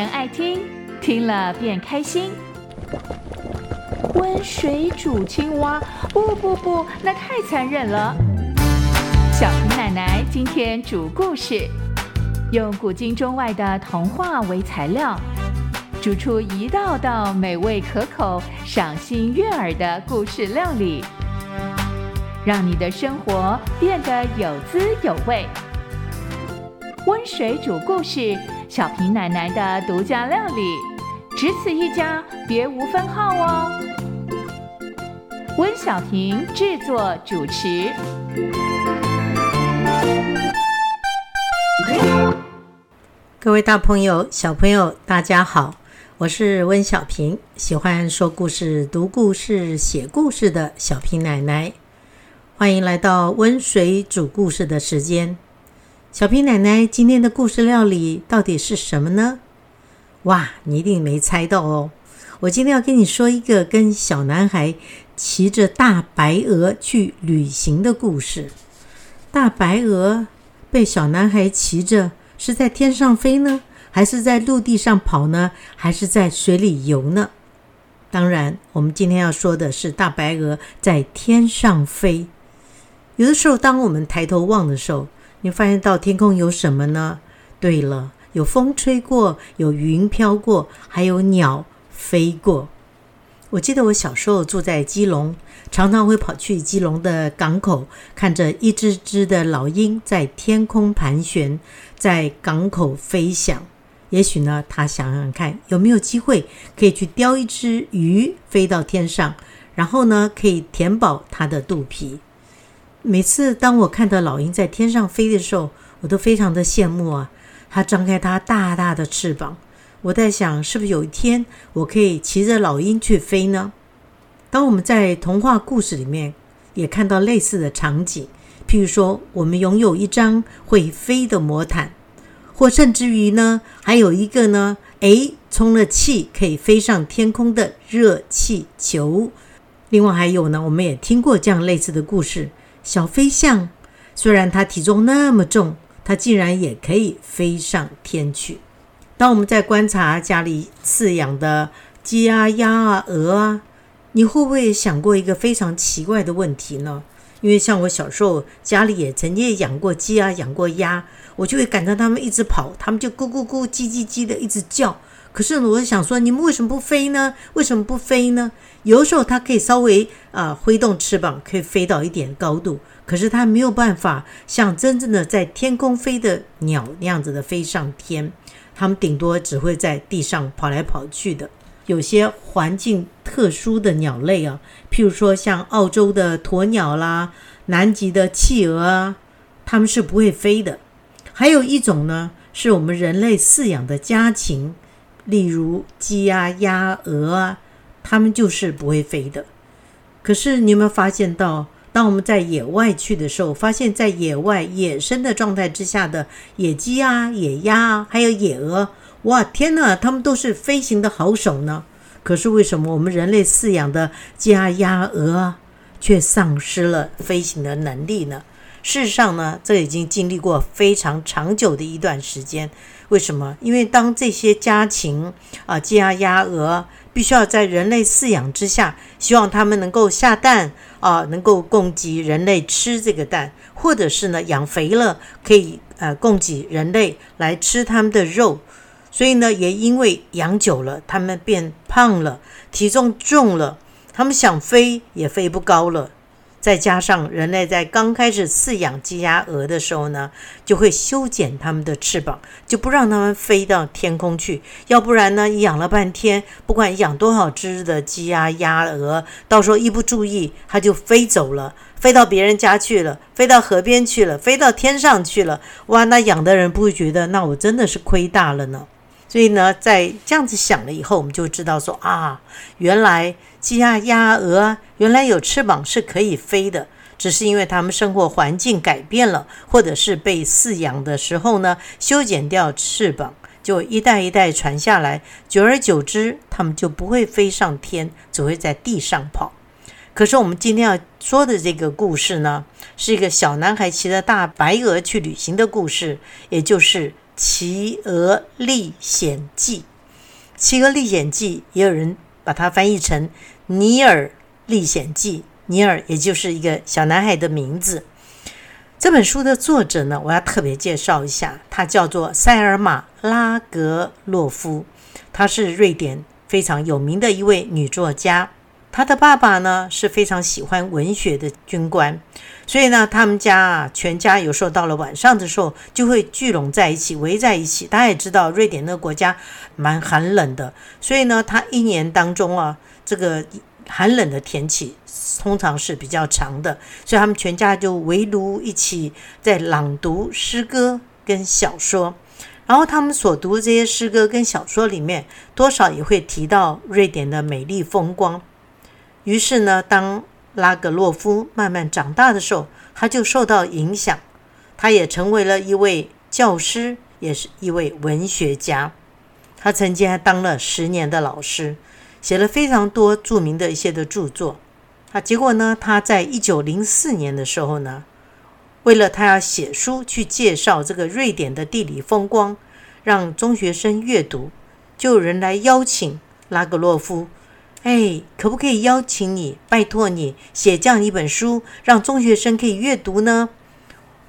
人爱听，听了便开心。温水煮青蛙，不不不，那太残忍了。小平奶奶今天煮故事，用古今中外的童话为材料，煮出一道道美味可口、赏心悦耳的故事料理，让你的生活变得有滋有味。温水煮故事，小平奶奶的独家料理，只此一家，别无分号哦。温小平制作主持。各位大朋友、小朋友，大家好，我是温小平，喜欢说故事、读故事、写故事的小平奶奶，欢迎来到温水煮故事的时间。小平奶奶今天的故事料理到底是什么呢？哇，你一定没猜到哦！我今天要跟你说一个跟小男孩骑着大白鹅去旅行的故事。大白鹅被小男孩骑着，是在天上飞呢，还是在陆地上跑呢，还是在水里游呢？当然，我们今天要说的是大白鹅在天上飞。有的时候，当我们抬头望的时候，你发现到天空有什么呢？对了，有风吹过，有云飘过，还有鸟飞过。我记得我小时候住在基隆，常常会跑去基隆的港口，看着一只只的老鹰在天空盘旋，在港口飞翔。也许呢，他想想看有没有机会可以去叼一只鱼飞到天上，然后呢，可以填饱他的肚皮。每次当我看到老鹰在天上飞的时候，我都非常的羡慕啊！它张开它大大的翅膀，我在想，是不是有一天我可以骑着老鹰去飞呢？当我们在童话故事里面也看到类似的场景，譬如说，我们拥有一张会飞的魔毯，或甚至于呢，还有一个呢，诶，充了气可以飞上天空的热气球。另外还有呢，我们也听过这样类似的故事。小飞象虽然它体重那么重，它竟然也可以飞上天去。当我们在观察家里饲养的鸡啊、鸭啊、鹅啊，你会不会想过一个非常奇怪的问题呢？因为像我小时候家里也曾经养过鸡啊、养过鸭，我就会感到它们一直跑，它们就咕咕咕、叽叽叽的一直叫。可是我想说，你们为什么不飞呢？为什么不飞呢？有的时候它可以稍微啊挥动翅膀，可以飞到一点高度，可是它没有办法像真正的在天空飞的鸟那样子的飞上天。它们顶多只会在地上跑来跑去的。有些环境特殊的鸟类啊，譬如说像澳洲的鸵鸟啦、南极的企鹅啊，它们是不会飞的。还有一种呢，是我们人类饲养的家禽。例如鸡啊、鸭、鹅啊，它们就是不会飞的。可是你有没有发现到，当我们在野外去的时候，发现在野外野生的状态之下的野鸡啊、野鸭啊，还有野鹅，哇，天呐，它们都是飞行的好手呢。可是为什么我们人类饲养的鸡啊、鸭、鹅，却丧失了飞行的能力呢？事实上呢，这已经经历过非常长久的一段时间。为什么？因为当这些家禽啊，鸡鸭鸭鹅，必须要在人类饲养之下，希望它们能够下蛋啊，能够供给人类吃这个蛋，或者是呢养肥了，可以呃供给人类来吃它们的肉。所以呢，也因为养久了，它们变胖了，体重重了，它们想飞也飞不高了。再加上人类在刚开始饲养鸡鸭鹅的时候呢，就会修剪它们的翅膀，就不让它们飞到天空去。要不然呢，养了半天，不管养多少只的鸡鸭鸭鹅，到时候一不注意，它就飞走了，飞到别人家去了，飞到河边去了，飞到天上去了。哇，那养的人不会觉得，那我真的是亏大了呢。所以呢，在这样子想了以后，我们就知道说啊，原来鸡鸭鸭鹅啊原来有翅膀是可以飞的，只是因为它们生活环境改变了，或者是被饲养的时候呢，修剪掉翅膀，就一代一代传下来，久而久之，它们就不会飞上天，只会在地上跑。可是我们今天要说的这个故事呢，是一个小男孩骑着大白鹅去旅行的故事，也就是。《企鹅历险记》企鹅历险记》也有人把它翻译成《尼尔历险记》，尼尔也就是一个小男孩的名字。这本书的作者呢，我要特别介绍一下，他叫做塞尔玛·拉格洛夫，她是瑞典非常有名的一位女作家。他的爸爸呢是非常喜欢文学的军官，所以呢，他们家啊，全家有时候到了晚上的时候就会聚拢在一起，围在一起。大家也知道，瑞典那个国家蛮寒冷的，所以呢，他一年当中啊，这个。寒冷的天气通常是比较长的，所以他们全家就围炉一起在朗读诗歌跟小说。然后他们所读的这些诗歌跟小说里面，多少也会提到瑞典的美丽风光。于是呢，当拉格洛夫慢慢长大的时候，他就受到影响，他也成为了一位教师，也是一位文学家。他曾经还当了十年的老师。写了非常多著名的一些的著作，啊，结果呢，他在一九零四年的时候呢，为了他要写书去介绍这个瑞典的地理风光，让中学生阅读，就有人来邀请拉格洛夫，哎，可不可以邀请你，拜托你写这样一本书，让中学生可以阅读呢？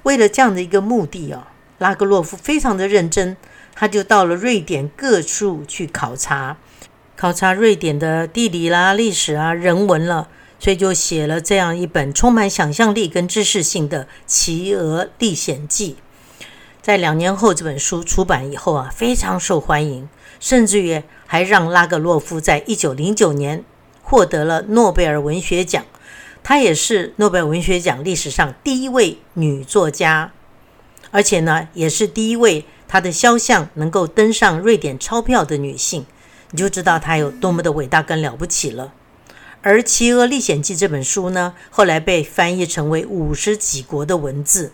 为了这样的一个目的啊，拉格洛夫非常的认真，他就到了瑞典各处去考察。考察瑞典的地理啦、历史啊、人文了，所以就写了这样一本充满想象力跟知识性的《企鹅历险记》。在两年后，这本书出版以后啊，非常受欢迎，甚至于还让拉格洛夫在一九零九年获得了诺贝尔文学奖。她也是诺贝尔文学奖历史上第一位女作家，而且呢，也是第一位她的肖像能够登上瑞典钞票的女性。你就知道她有多么的伟大跟了不起了。而《企鹅历险记》这本书呢，后来被翻译成为五十几国的文字。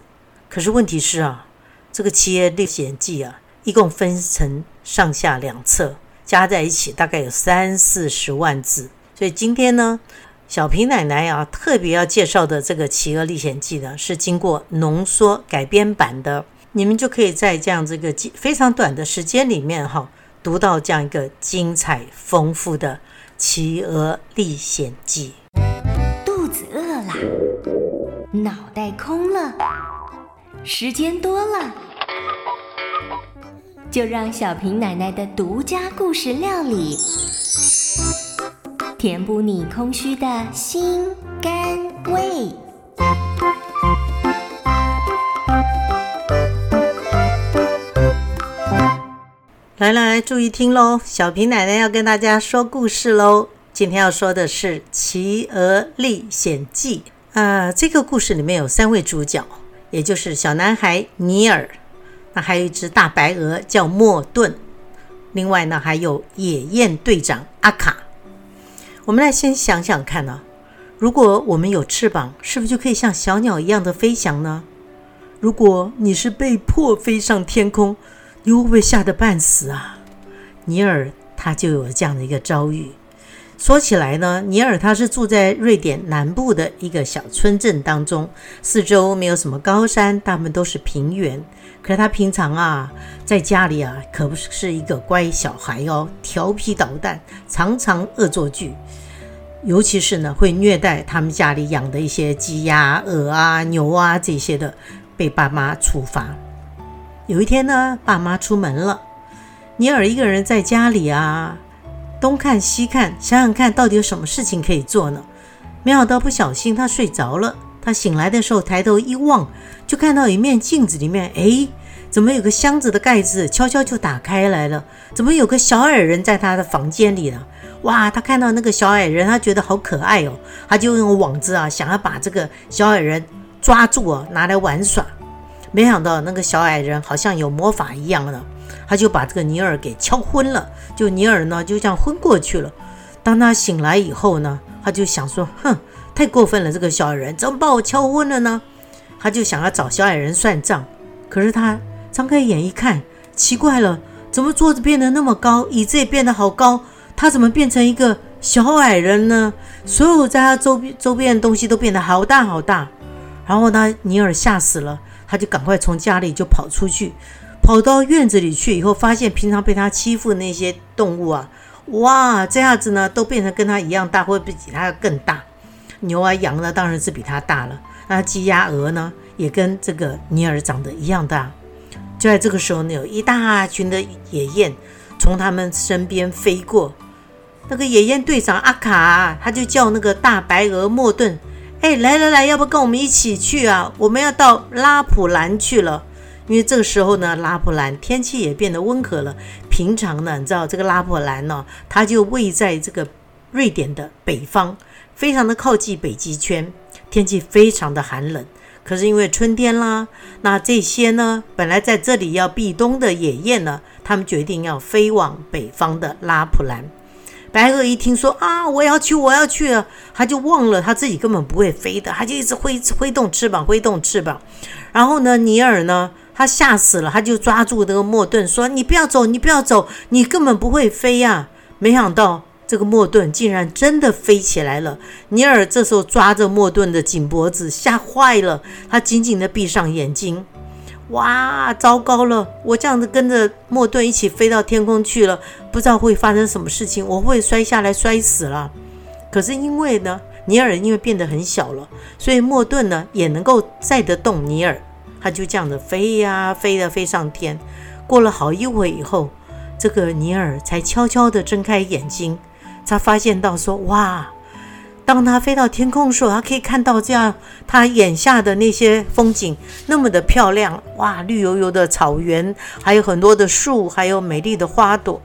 可是问题是啊，这个《企鹅历险记》啊，一共分成上下两册，加在一起大概有三四十万字。所以今天呢，小平奶奶啊，特别要介绍的这个《企鹅历险记》呢，是经过浓缩改编版的。你们就可以在这样这个非常短的时间里面哈。读到这样一个精彩丰富的《企鹅历险记》，肚子饿了，脑袋空了，时间多了，就让小平奶奶的独家故事料理，填补你空虚的心肝胃。来来，注意听喽！小平奶奶要跟大家说故事喽。今天要说的是《企鹅历险记》啊。这个故事里面有三位主角，也就是小男孩尼尔，还有一只大白鹅叫莫顿，另外呢还有野雁队长阿卡。我们来先想想看呢，如果我们有翅膀，是不是就可以像小鸟一样的飞翔呢？如果你是被迫飞上天空，你会不会吓得半死啊？尼尔他就有了这样的一个遭遇。说起来呢，尼尔他是住在瑞典南部的一个小村镇当中，四周没有什么高山，大部分都是平原。可是他平常啊，在家里啊，可不是一个乖小孩哦，调皮捣蛋，常常恶作剧，尤其是呢，会虐待他们家里养的一些鸡鸭、鹅啊、牛啊这些的，被爸妈处罚。有一天呢，爸妈出门了，尼尔一个人在家里啊，东看西看，想想看到底有什么事情可以做呢？没想到不小心他睡着了。他醒来的时候抬头一望，就看到一面镜子里面，哎，怎么有个箱子的盖子悄悄就打开来了？怎么有个小矮人在他的房间里呢？哇，他看到那个小矮人，他觉得好可爱哦，他就用网子啊，想要把这个小矮人抓住啊，拿来玩耍。没想到那个小矮人好像有魔法一样的，他就把这个尼尔给敲昏了。就尼尔呢，就这样昏过去了。当他醒来以后呢，他就想说：“哼，太过分了，这个小矮人怎么把我敲昏了呢？”他就想要找小矮人算账。可是他张开眼一看，奇怪了，怎么桌子变得那么高，椅子也变得好高，他怎么变成一个小矮人呢？所有在他周边周边的东西都变得好大好大。然后呢，尼尔吓死了。他就赶快从家里就跑出去，跑到院子里去以后，发现平常被他欺负的那些动物啊，哇，这下子呢都变成跟他一样大，或者比他更大。牛啊羊呢，当然是比他大了。那鸡鸭鹅呢，也跟这个尼尔长得一样大。就在这个时候呢，有一大群的野雁从他们身边飞过。那个野雁队长阿卡，他就叫那个大白鹅莫顿，哎，来来来，要不跟我们一起去啊？我们要到拉普兰去了。因为这个时候呢，拉普兰天气也变得温和了。平常呢，你知道这个拉普兰呢，它就位在这个瑞典的北方，非常的靠近北极圈，天气非常的寒冷。可是因为春天啦，那这些呢，本来在这里要避冬的野雁呢，他们决定要飞往北方的拉普兰。白鹅一听说啊，我要去，我要去了，他就忘了他自己根本不会飞的，他就一直挥挥动翅膀，挥动翅膀。然后呢，尼尔呢，他吓死了，他就抓住那个莫顿说：“你不要走，你不要走，你根本不会飞呀！”没想到。这个莫顿竟然真的飞起来了！尼尔这时候抓着莫顿的颈脖子，吓坏了。他紧紧地闭上眼睛。哇，糟糕了！我这样子跟着莫顿一起飞到天空去了，不知道会发生什么事情，我会摔下来摔死了。可是因为呢，尼尔因为变得很小了，所以莫顿呢也能够载得动尼尔。他就这样子飞呀飞的飞上天。过了好一会以后，这个尼尔才悄悄地睁开眼睛。他发现到说哇，当他飞到天空的时候，他可以看到这样他眼下的那些风景那么的漂亮哇，绿油油的草原，还有很多的树，还有美丽的花朵。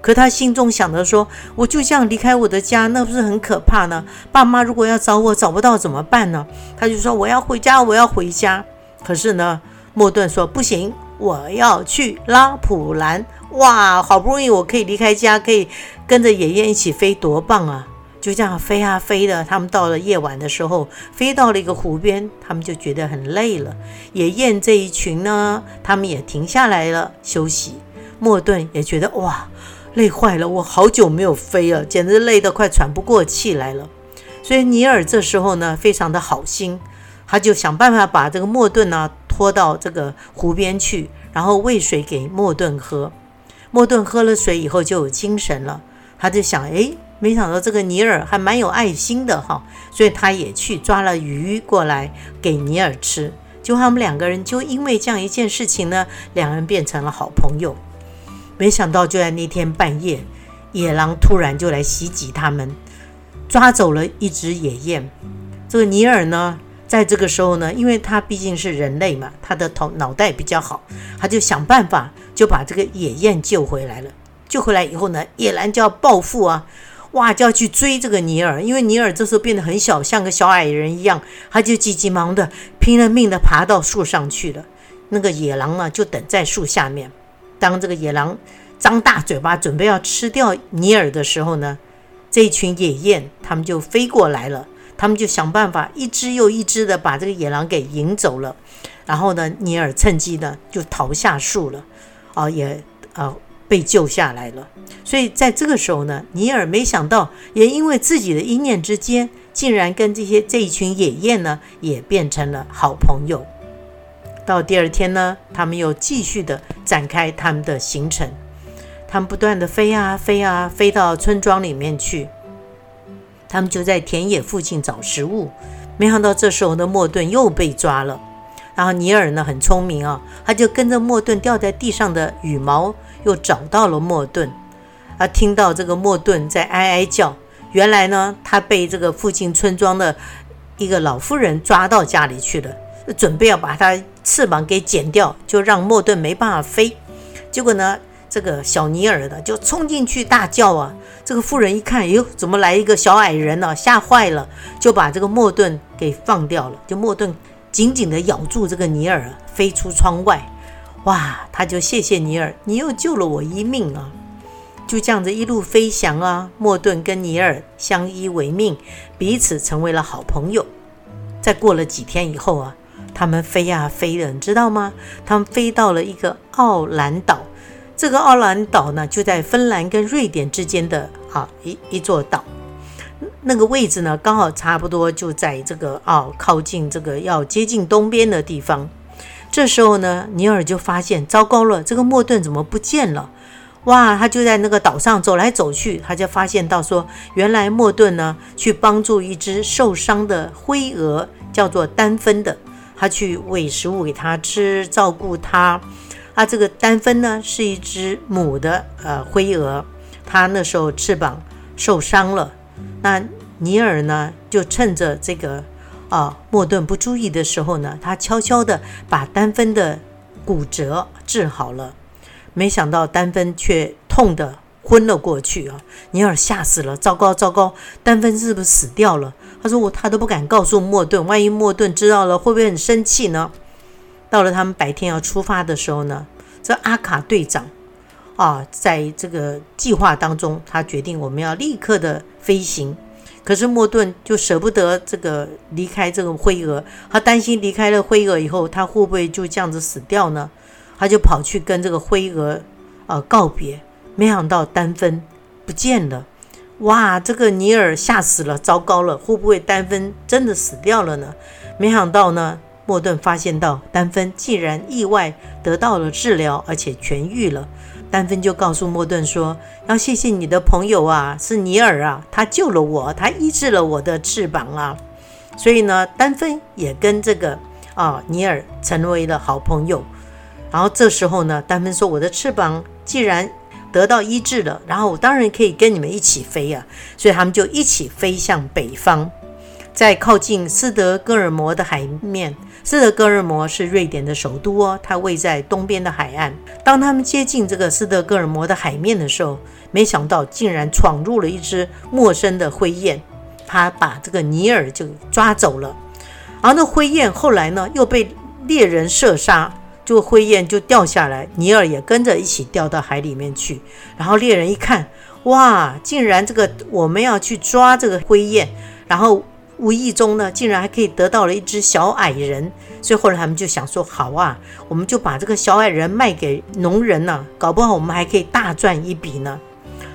可他心中想着说，我就这样离开我的家，那不是很可怕呢？爸妈如果要找我找不到怎么办呢？他就说我要回家，我要回家。可是呢，莫顿说不行，我要去拉普兰。哇，好不容易我可以离开家，可以。跟着野雁一起飞，多棒啊！就这样飞啊飞的，他们到了夜晚的时候，飞到了一个湖边，他们就觉得很累了。野雁这一群呢，他们也停下来了休息。莫顿也觉得哇，累坏了，我好久没有飞了，简直累得快喘不过气来了。所以尼尔这时候呢，非常的好心，他就想办法把这个莫顿呢拖到这个湖边去，然后喂水给莫顿喝。莫顿喝了水以后就有精神了。他就想，哎，没想到这个尼尔还蛮有爱心的哈，所以他也去抓了鱼过来给尼尔吃。就他们两个人就因为这样一件事情呢，两人变成了好朋友。没想到就在那天半夜，野狼突然就来袭击他们，抓走了一只野雁。这个尼尔呢，在这个时候呢，因为他毕竟是人类嘛，他的头脑袋比较好，他就想办法就把这个野雁救回来了。救回来以后呢，野狼就要报复啊，哇，就要去追这个尼尔，因为尼尔这时候变得很小，像个小矮人一样，他就急急忙的拼了命的爬到树上去了。那个野狼呢，就等在树下面。当这个野狼张大嘴巴准备要吃掉尼尔的时候呢，这群野雁他们就飞过来了，他们就想办法一只又一只的把这个野狼给引走了。然后呢，尼尔趁机呢就逃下树了，啊，也啊。被救下来了，所以在这个时候呢，尼尔没想到，也因为自己的一念之间，竟然跟这些这一群野雁呢，也变成了好朋友。到第二天呢，他们又继续的展开他们的行程，他们不断的飞啊飞啊，飞到村庄里面去。他们就在田野附近找食物，没想到这时候的莫顿又被抓了。然后尼尔呢很聪明啊，他就跟着莫顿掉在地上的羽毛。又找到了莫顿，啊，听到这个莫顿在哀哀叫。原来呢，他被这个附近村庄的一个老妇人抓到家里去了，准备要把他翅膀给剪掉，就让莫顿没办法飞。结果呢，这个小尼尔的就冲进去大叫啊！这个妇人一看，哟，怎么来一个小矮人呢？吓坏了，就把这个莫顿给放掉了。就莫顿紧紧地咬住这个尼尔，飞出窗外。哇，他就谢谢尼尔，你又救了我一命啊！就这样子一路飞翔啊，莫顿跟尼尔相依为命，彼此成为了好朋友。再过了几天以后啊，他们飞呀飞的，你知道吗？他们飞到了一个奥兰岛，这个奥兰岛呢就在芬兰跟瑞典之间的啊一一座岛，那个位置呢刚好差不多就在这个啊靠近这个要接近东边的地方。这时候呢，尼尔就发现糟糕了，这个莫顿怎么不见了？哇，他就在那个岛上走来走去，他就发现到说，原来莫顿呢去帮助一只受伤的灰鹅，叫做丹芬的，他去喂食物给他吃，照顾他。啊，这个丹芬呢是一只母的呃灰鹅，它那时候翅膀受伤了，那尼尔呢就趁着这个啊莫顿不注意的时候呢，他悄悄的把丹芬的骨折治好了。没想到丹芬却痛得昏了过去啊！尼尔吓死了，糟糕糟糕，丹芬是不是死掉了？他说我他都不敢告诉莫顿，万一莫顿知道了，会不会很生气呢？到了他们白天要出发的时候呢，这阿卡队长啊，在这个计划当中，他决定我们要立刻的飞行。可是莫顿就舍不得这个离开这个灰鹅，他担心离开了灰鹅以后，他会不会就这样子死掉呢？他就跑去跟这个灰鹅呃告别，没想到丹芬不见了，哇！这个尼尔吓死了，糟糕了，会不会丹芬真的死掉了呢？没想到呢，莫顿发现到丹芬既然意外得到了治疗，而且痊愈了。丹芬就告诉莫顿说：“要谢谢你的朋友啊，是尼尔啊，他救了我，他医治了我的翅膀啊。”所以呢，丹芬也跟这个啊尼尔成为了好朋友。然后这时候呢，丹芬说：“我的翅膀既然得到医治了，然后我当然可以跟你们一起飞啊。”所以他们就一起飞向北方，在靠近斯德哥尔摩的海面。斯德哥尔摩是瑞典的首都哦，它位在东边的海岸。当他们接近这个斯德哥尔摩的海面的时候，没想到竟然闯入了一只陌生的灰雁，它把这个尼尔就抓走了。而那灰雁后来呢，又被猎人射杀。就灰雁就掉下来，尼尔也跟着一起掉到海里面去。然后猎人一看，哇，竟然这个我们要去抓这个灰雁，然后无意中呢，竟然还可以得到了一只小矮人。所以后来他们就想说，好啊，我们就把这个小矮人卖给农人呢，搞不好我们还可以大赚一笔呢。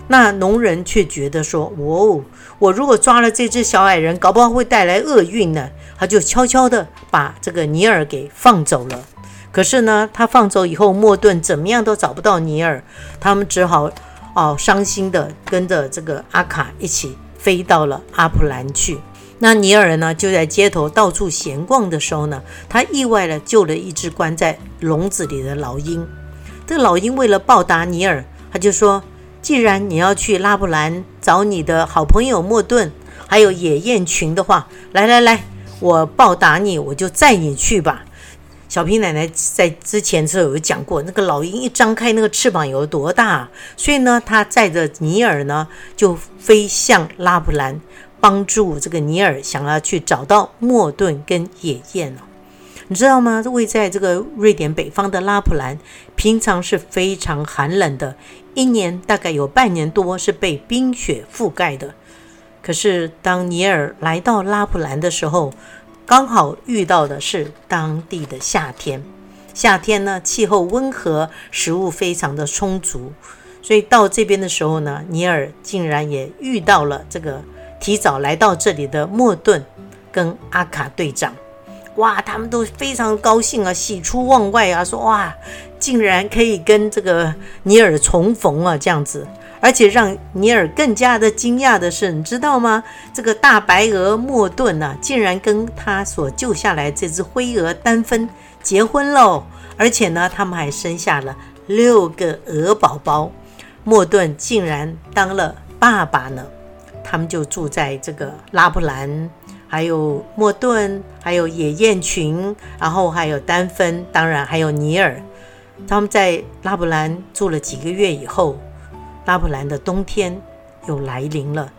那农人却觉得说，哦，我如果抓了这只小矮人，搞不好会带来厄运呢。他就悄悄的把这个尼尔给放走了。可是呢，他放走以后，莫顿怎么样都找不到尼尔，他们只好哦伤心的跟着这个阿卡一起飞到了阿普兰去。那尼尔呢，就在街头到处闲逛的时候呢，他意外的救了一只关在笼子里的老鹰。这个老鹰为了报答尼尔，他就说：“既然你要去拉布兰找你的好朋友莫顿，还有野雁群的话，来来来，我报答你，我就载你去吧。”小平奶奶在之前时候有讲过，那个老鹰一张开那个翅膀有多大，所以呢，他载着尼尔呢就飞向拉布兰，帮助这个尼尔想要去找到莫顿跟野雁哦。你知道吗？位在这个瑞典北方的拉普兰，平常是非常寒冷的，一年大概有半年多是被冰雪覆盖的。可是当尼尔来到拉普兰的时候，刚好遇到的是当地的夏天，夏天呢气候温和，食物非常的充足，所以到这边的时候呢，尼尔竟然也遇到了这个提早来到这里的莫顿跟阿卡队长，哇，他们都非常高兴啊，喜出望外啊，说哇，竟然可以跟这个尼尔重逢啊，这样子。而且让尼尔更加的惊讶的是，你知道吗？这个大白鹅莫顿呢，竟然跟他所救下来这只灰鹅丹芬结婚喽！而且呢，他们还生下了六个鹅宝宝。莫顿竟然当了爸爸呢！他们就住在这个拉布兰，还有莫顿，还有野雁群，然后还有丹芬，当然还有尼尔。他们在拉布兰住了几个月以后。拉普兰的冬天又来临了，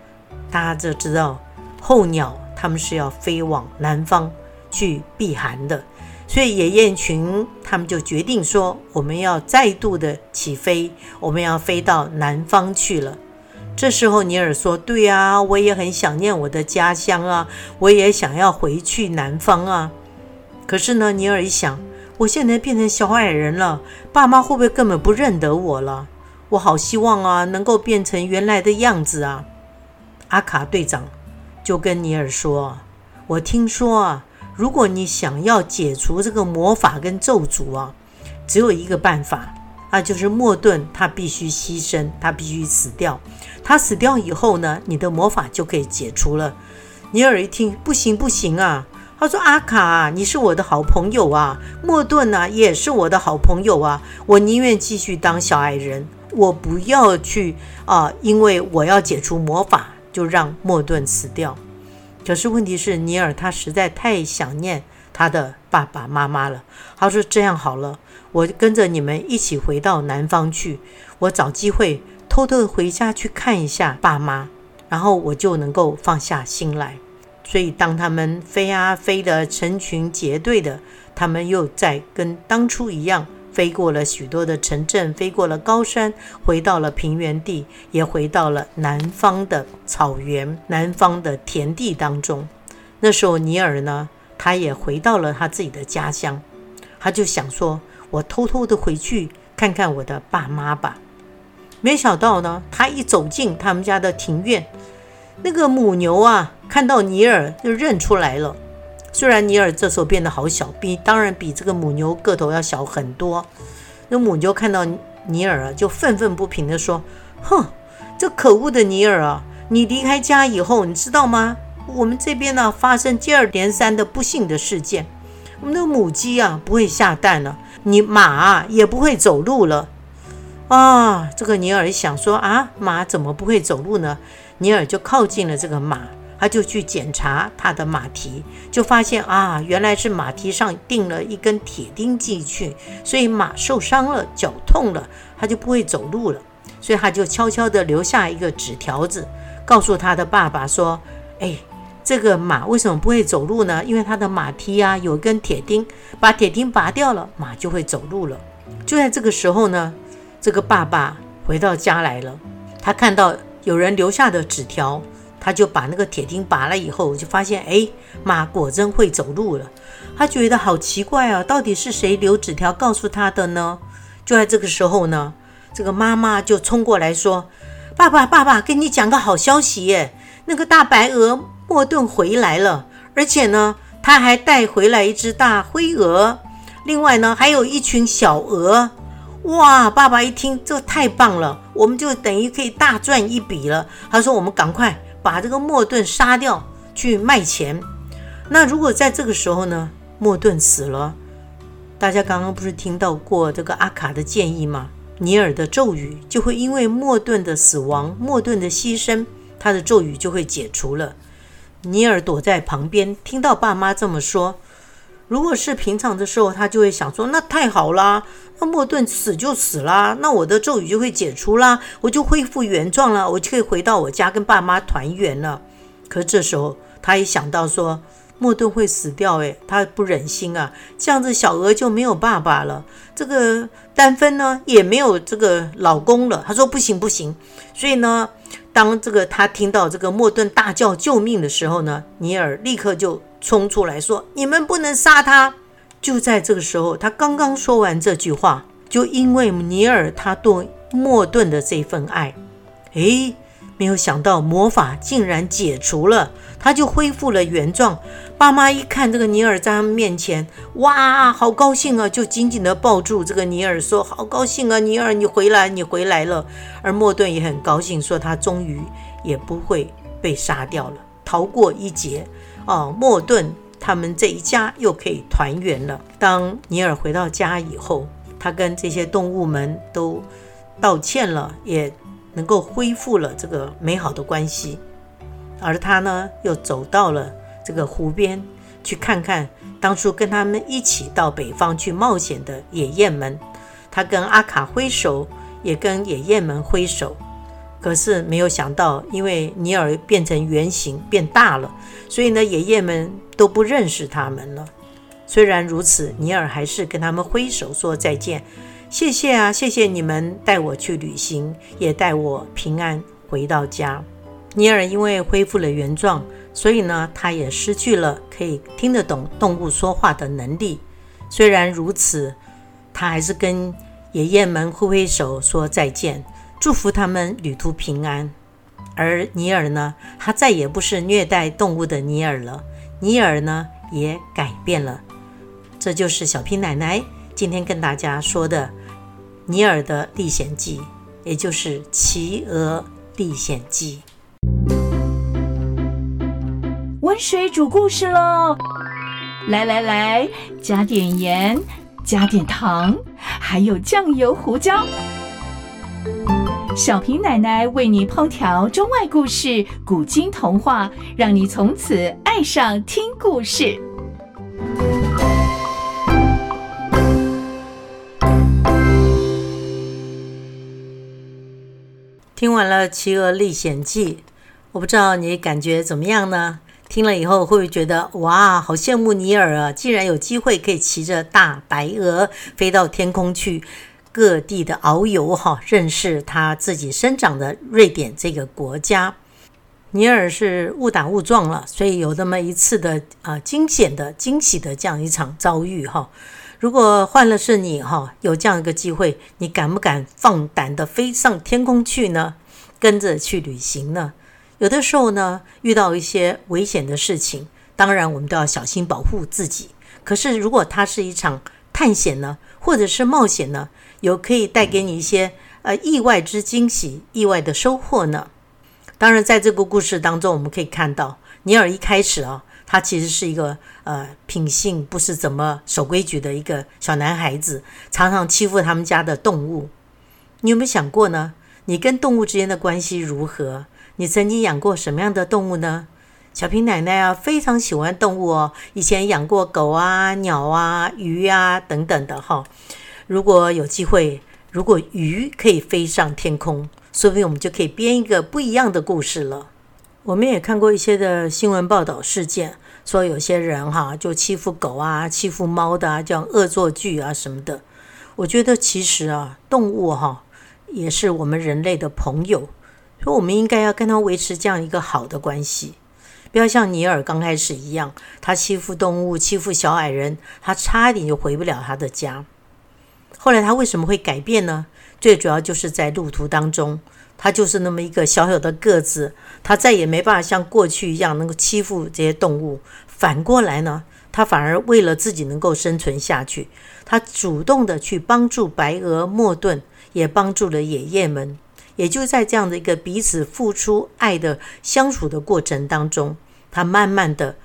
大家就知道候鸟它们是要飞往南方去避寒的，所以野雁群他们就决定说，我们要再度的起飞，我们要飞到南方去了。这时候尼尔说：“对啊，我也很想念我的家乡啊，我也想要回去南方啊。”可是呢，尼尔一想，我现在变成小矮人了，爸妈会不会根本不认得我了？我好希望啊，能够变成原来的样子啊！阿卡队长就跟尼尔说：“我听说啊，如果你想要解除这个魔法跟咒诅啊，只有一个办法，那就是莫顿他必须牺牲，他必须死掉。他死掉以后呢，你的魔法就可以解除了。尼尔一听，不行不行啊！他说：“阿卡，你是我的好朋友啊，莫顿呢也是我的好朋友啊，我宁愿继续当小矮人，我不要去啊，因为我要解除魔法，就让莫顿死掉。可是问题是，尼尔他实在太想念他的爸爸妈妈了。他说：这样好了，我跟着你们一起回到南方去，我找机会偷偷的回家去看一下爸妈，然后我就能够放下心来。”所以，当他们飞啊飞的成群结队的，他们又在跟当初一样，飞过了许多的城镇，飞过了高山，回到了平原地，也回到了南方的草原、南方的田地当中。那时候，尼尔呢，他也回到了他自己的家乡，他就想说：“我偷偷的回去看看我的爸妈吧。”没想到呢，他一走进他们家的庭院。那个母牛啊，看到尼尔就认出来了。虽然尼尔这时候变得好小，比当然比这个母牛个头要小很多。那母牛看到尼尔啊，就愤愤不平地说：“哼，这可恶的尼尔啊！你离开家以后，你知道吗？我们这边呢发生接二连三的不幸的事件。我们的母鸡啊不会下蛋了，你马也不会走路了。啊，这个尼尔想说啊，马怎么不会走路呢？”尼尔就靠近了这个马，他就去检查他的马蹄，就发现啊，原来是马蹄上钉了一根铁钉进去，所以马受伤了，脚痛了，他就不会走路了。所以他就悄悄地留下一个纸条子，告诉他的爸爸说：“哎，这个马为什么不会走路呢？因为它的马蹄啊有根铁钉，把铁钉拔掉了，马就会走路了。”就在这个时候呢，这个爸爸回到家来了，他看到。有人留下的纸条，他就把那个铁钉拔了以后，就发现，哎，马果真会走路了。他觉得好奇怪啊，到底是谁留纸条告诉他的呢？就在这个时候呢，这个妈妈就冲过来说：“爸爸，爸爸，跟你讲个好消息耶！那个大白鹅莫顿回来了，而且呢，他还带回来一只大灰鹅，另外呢，还有一群小鹅。”哇！爸爸一听，这太棒了，我们就等于可以大赚一笔了。他说：“我们赶快把这个莫顿杀掉，去卖钱。”那如果在这个时候呢，莫顿死了，大家刚刚不是听到过这个阿卡的建议吗？尼尔的咒语就会因为莫顿的死亡、莫顿的牺牲，他的咒语就会解除了。尼尔躲在旁边，听到爸妈这么说。如果是平常的时候，他就会想说：“那太好啦，那莫顿死就死啦，那我的咒语就会解除啦，我就恢复原状了，我就可以回到我家跟爸妈团圆了。”可这时候，他一想到说莫顿会死掉，诶，他不忍心啊，这样子小鹅就没有爸爸了，这个丹芬呢也没有这个老公了。他说：“不行不行。”所以呢。当这个他听到这个莫顿大叫救命的时候呢，尼尔立刻就冲出来说：“你们不能杀他！”就在这个时候，他刚刚说完这句话，就因为尼尔他对莫顿的这份爱，诶，没有想到魔法竟然解除了，他就恢复了原状。爸妈一看这个尼尔在他们面前，哇，好高兴啊，就紧紧地抱住这个尼尔，说：“好高兴啊，尼尔，你回来，你回来了。”而莫顿也很高兴，说他终于也不会被杀掉了，逃过一劫。哦，莫顿他们这一家又可以团圆了。当尼尔回到家以后，他跟这些动物们都道歉了，也。能够恢复了这个美好的关系，而他呢，又走到了这个湖边，去看看当初跟他们一起到北方去冒险的野雁们。他跟阿卡挥手，也跟野雁们挥手。可是没有想到，因为尼尔变成圆形变大了，所以呢，野雁们都不认识他们了。虽然如此，尼尔还是跟他们挥手说再见。谢谢啊，谢谢你们带我去旅行，也带我平安回到家。尼尔因为恢复了原状，所以呢，他也失去了可以听得懂动物说话的能力。虽然如此，他还是跟爷爷们挥挥手说再见，祝福他们旅途平安。而尼尔呢，他再也不是虐待动物的尼尔了。尼尔呢，也改变了。这就是小平奶奶今天跟大家说的《尼尔的历险记》，也就是《企鹅历险记》。温水煮故事喽！来来来，加点盐，加点糖，还有酱油、胡椒。小平奶奶为你烹调中外故事、古今童话，让你从此爱上听故事。听完了《企鹅历险记》，我不知道你感觉怎么样呢？听了以后会不会觉得哇，好羡慕尼尔啊！竟然有机会可以骑着大白鹅飞到天空去，各地的遨游哈，认识他自己生长的瑞典这个国家。尼尔是误打误撞了，所以有那么一次的啊惊险的惊喜的这样一场遭遇哈。如果换了是你哈，有这样一个机会，你敢不敢放胆的飞上天空去呢？跟着去旅行呢？有的时候呢，遇到一些危险的事情，当然我们都要小心保护自己。可是如果它是一场探险呢，或者是冒险呢，有可以带给你一些呃意外之惊喜、意外的收获呢？当然，在这个故事当中，我们可以看到尼尔一开始啊。他其实是一个呃品性不是怎么守规矩的一个小男孩子，常常欺负他们家的动物。你有没有想过呢？你跟动物之间的关系如何？你曾经养过什么样的动物呢？小平奶奶啊，非常喜欢动物哦，以前养过狗啊、鸟啊、鱼啊等等的哈。如果有机会，如果鱼可以飞上天空，说不定我们就可以编一个不一样的故事了。我们也看过一些的新闻报道事件，说有些人哈就欺负狗啊、欺负猫的啊，这样恶作剧啊什么的。我觉得其实啊，动物哈也是我们人类的朋友，说我们应该要跟他维持这样一个好的关系，不要像尼尔刚开始一样，他欺负动物、欺负小矮人，他差一点就回不了他的家。后来他为什么会改变呢？最主要就是在路途当中。他就是那么一个小小的个子，他再也没办法像过去一样能够欺负这些动物。反过来呢，他反而为了自己能够生存下去，他主动的去帮助白鹅、莫顿，也帮助了爷爷们。也就在这样的一个彼此付出爱的相处的过程当中，他慢慢的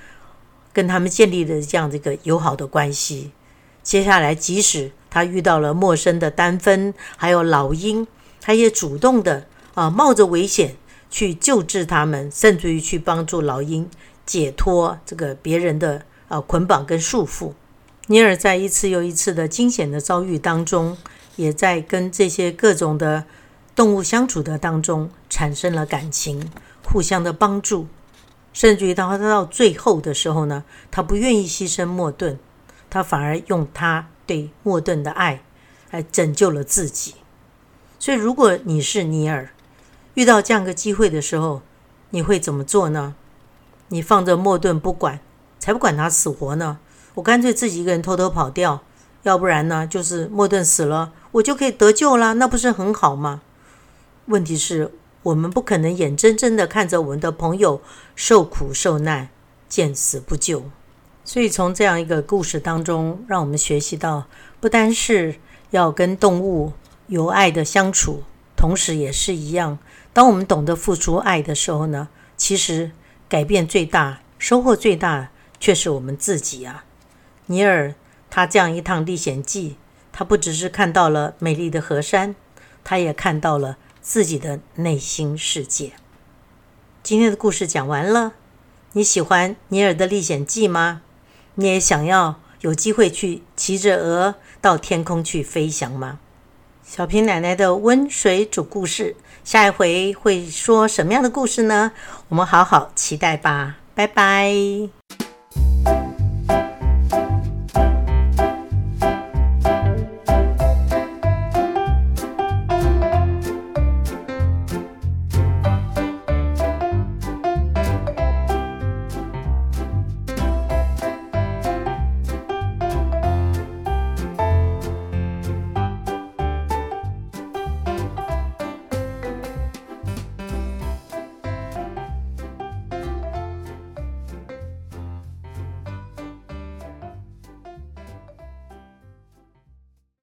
跟他们建立了这样的一个友好的关系。接下来，即使他遇到了陌生的丹芬，还有老鹰，他也主动的。啊，冒着危险去救治他们，甚至于去帮助老鹰解脱这个别人的啊捆绑跟束缚。尼尔在一次又一次的惊险的遭遇当中，也在跟这些各种的动物相处的当中产生了感情，互相的帮助，甚至于当他到最后的时候呢，他不愿意牺牲莫顿，他反而用他对莫顿的爱来拯救了自己。所以，如果你是尼尔，遇到这样个机会的时候，你会怎么做呢？你放着莫顿不管，才不管他死活呢！我干脆自己一个人偷偷跑掉，要不然呢，就是莫顿死了，我就可以得救了，那不是很好吗？问题是，我们不可能眼睁睁的看着我们的朋友受苦受难，见死不救。所以，从这样一个故事当中，让我们学习到，不单是要跟动物有爱的相处，同时也是一样。当我们懂得付出爱的时候呢，其实改变最大、收获最大却是我们自己啊。尼尔他这样一趟历险记，他不只是看到了美丽的河山，他也看到了自己的内心世界。今天的故事讲完了，你喜欢尼尔的历险记吗？你也想要有机会去骑着鹅到天空去飞翔吗？小平奶奶的温水煮故事。下一回会说什么样的故事呢？我们好好期待吧，拜拜。